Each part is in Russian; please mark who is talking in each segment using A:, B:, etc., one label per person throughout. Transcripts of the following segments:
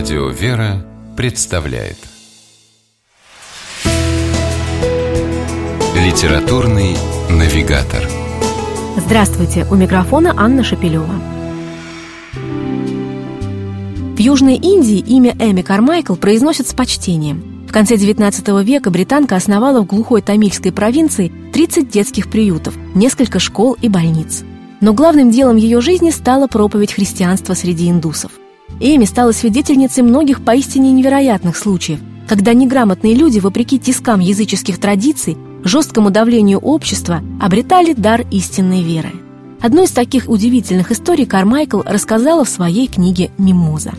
A: Радио «Вера» представляет Литературный навигатор
B: Здравствуйте! У микрофона Анна Шапилева. В Южной Индии имя Эми Кармайкл произносят с почтением. В конце XIX века британка основала в глухой тамильской провинции 30 детских приютов, несколько школ и больниц. Но главным делом ее жизни стала проповедь христианства среди индусов. Эми стала свидетельницей многих поистине невероятных случаев, когда неграмотные люди, вопреки тискам языческих традиций, жесткому давлению общества, обретали дар истинной веры. Одну из таких удивительных историй Кармайкл рассказала в своей книге «Мимоза».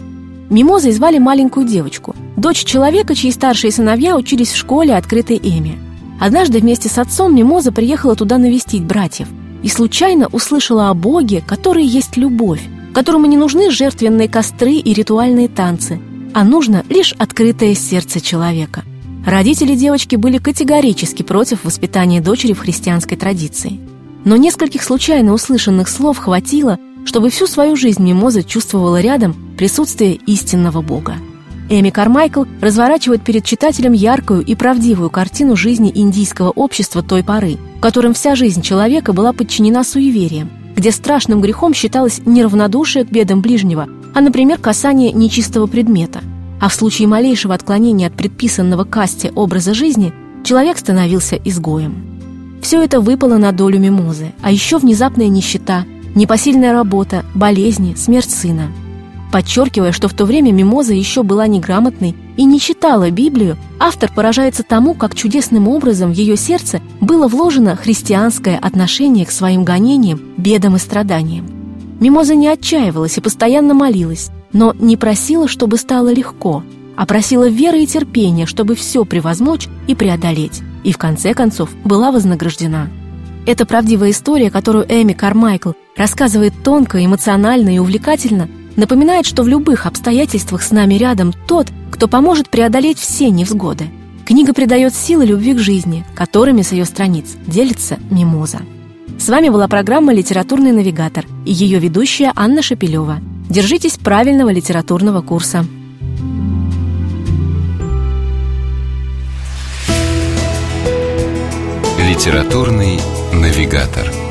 B: Мимозой звали маленькую девочку, дочь человека, чьи старшие сыновья учились в школе, открытой Эми. Однажды вместе с отцом Мимоза приехала туда навестить братьев и случайно услышала о Боге, который есть любовь, которому не нужны жертвенные костры и ритуальные танцы, а нужно лишь открытое сердце человека. Родители девочки были категорически против воспитания дочери в христианской традиции. Но нескольких случайно услышанных слов хватило, чтобы всю свою жизнь Мимоза чувствовала рядом присутствие истинного Бога. Эми Кармайкл разворачивает перед читателем яркую и правдивую картину жизни индийского общества той поры, в котором вся жизнь человека была подчинена суевериям, где страшным грехом считалось не равнодушие к бедам ближнего, а, например, касание нечистого предмета. А в случае малейшего отклонения от предписанного касте образа жизни человек становился изгоем. Все это выпало на долю мимозы, а еще внезапная нищета, непосильная работа, болезни, смерть сына – Подчеркивая, что в то время Мимоза еще была неграмотной и не читала Библию, автор поражается тому, как чудесным образом в ее сердце было вложено христианское отношение к своим гонениям, бедам и страданиям. Мимоза не отчаивалась и постоянно молилась, но не просила, чтобы стало легко, а просила веры и терпения, чтобы все превозмочь и преодолеть, и в конце концов была вознаграждена. Это правдивая история, которую Эми Кармайкл рассказывает тонко, эмоционально и увлекательно – напоминает, что в любых обстоятельствах с нами рядом тот, кто поможет преодолеть все невзгоды. Книга придает силы любви к жизни, которыми с ее страниц делится Мимоза. С вами была программа «Литературный навигатор» и ее ведущая Анна Шапилева. Держитесь правильного литературного курса.
A: Литературный навигатор.